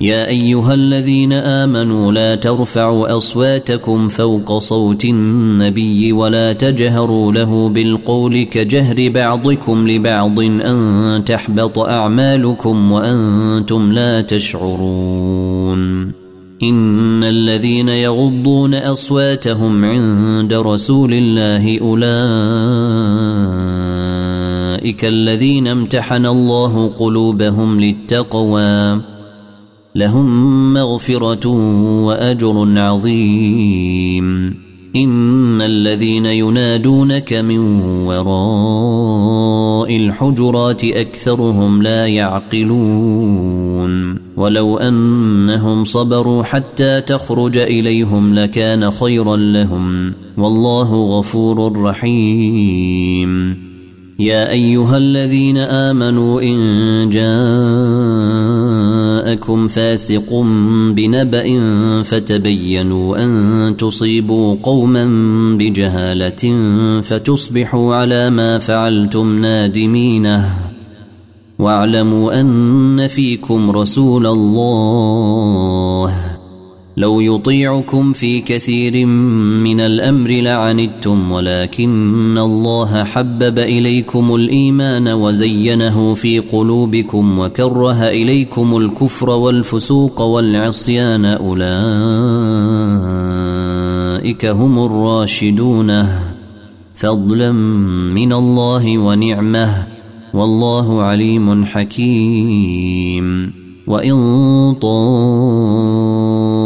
يا أيها الذين آمنوا لا ترفعوا أصواتكم فوق صوت النبي ولا تجهروا له بالقول كجهر بعضكم لبعض أن تحبط أعمالكم وأنتم لا تشعرون إن الذين يغضون أصواتهم عند رسول الله أولئك الذين امتحن الله قلوبهم للتقوى لهم مغفرة وأجر عظيم. إن الذين ينادونك من وراء الحجرات أكثرهم لا يعقلون. ولو أنهم صبروا حتى تخرج إليهم لكان خيرا لهم. والله غفور رحيم. يا أيها الذين آمنوا إن جاءوا جاءكم فاسق بنبأ فتبينوا أن تصيبوا قوما بجهالة فتصبحوا على ما فعلتم نادمينه واعلموا أن فيكم رسول الله. لو يطيعكم في كثير من الأمر لعنتم ولكن الله حبب إليكم الإيمان وزينه في قلوبكم وكره إليكم الكفر والفسوق والعصيان. أولئك هم الراشدون. فضلا من الله ونعمة. والله عليم حكيم. وإن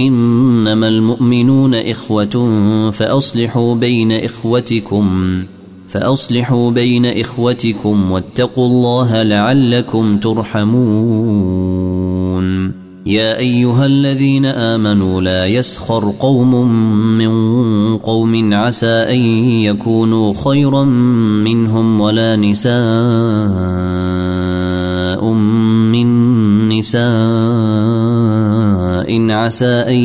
إنما المؤمنون إخوة فأصلحوا بين إخوتكم فأصلحوا بين إخوتكم واتقوا الله لعلكم ترحمون. يا أيها الذين آمنوا لا يسخر قوم من قوم عسى أن يكونوا خيرا منهم ولا نساء من نساء عسى أن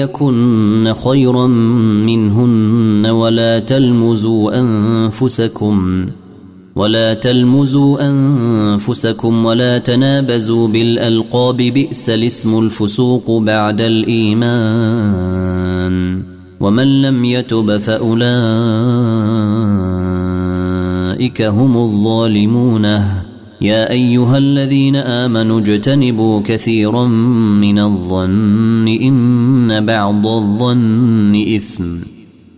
يكن خيرا منهن ولا تلمزوا أنفسكم ولا تلمزوا أنفسكم ولا تنابزوا بالألقاب بئس الاسم الفسوق بعد الإيمان ومن لم يتب فأولئك هم الظالمون يا أيها الذين آمنوا اجتنبوا كثيرا من الظن إن بعض الظن إثم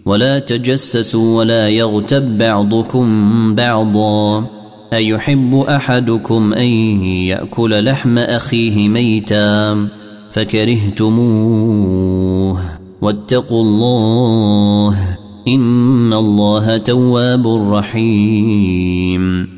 ولا تجسسوا ولا يغتب بعضكم بعضا أيحب أحدكم أن يأكل لحم أخيه ميتا فكرهتموه واتقوا الله إن الله تواب رحيم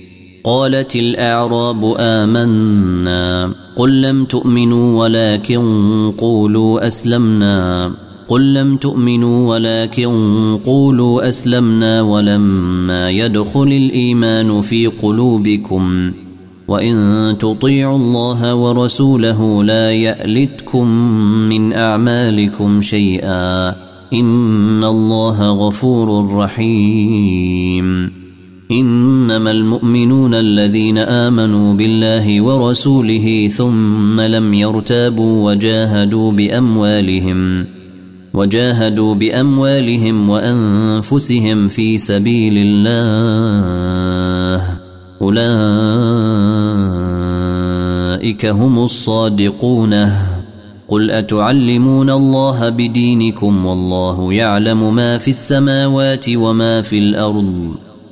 قالت الأعراب آمنا قل لم تؤمنوا ولكن قولوا أسلمنا قل لم تؤمنوا ولكن قولوا أسلمنا ولما يدخل الإيمان في قلوبكم وإن تطيعوا الله ورسوله لا يألتكم من أعمالكم شيئا إن الله غفور رحيم إنما المؤمنون الذين آمنوا بالله ورسوله ثم لم يرتابوا وجاهدوا بأموالهم وجاهدوا بأموالهم وأنفسهم في سبيل الله. أولئك هم الصادقون. قل أتعلمون الله بدينكم والله يعلم ما في السماوات وما في الأرض.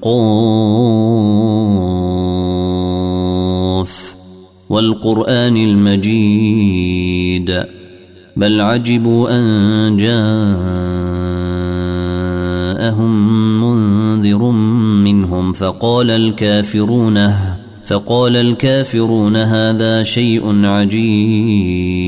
قاف والقرآن المجيد بل عجبوا أن جاءهم منذر منهم فقال الكافرون فقال الكافرون هذا شيء عجيب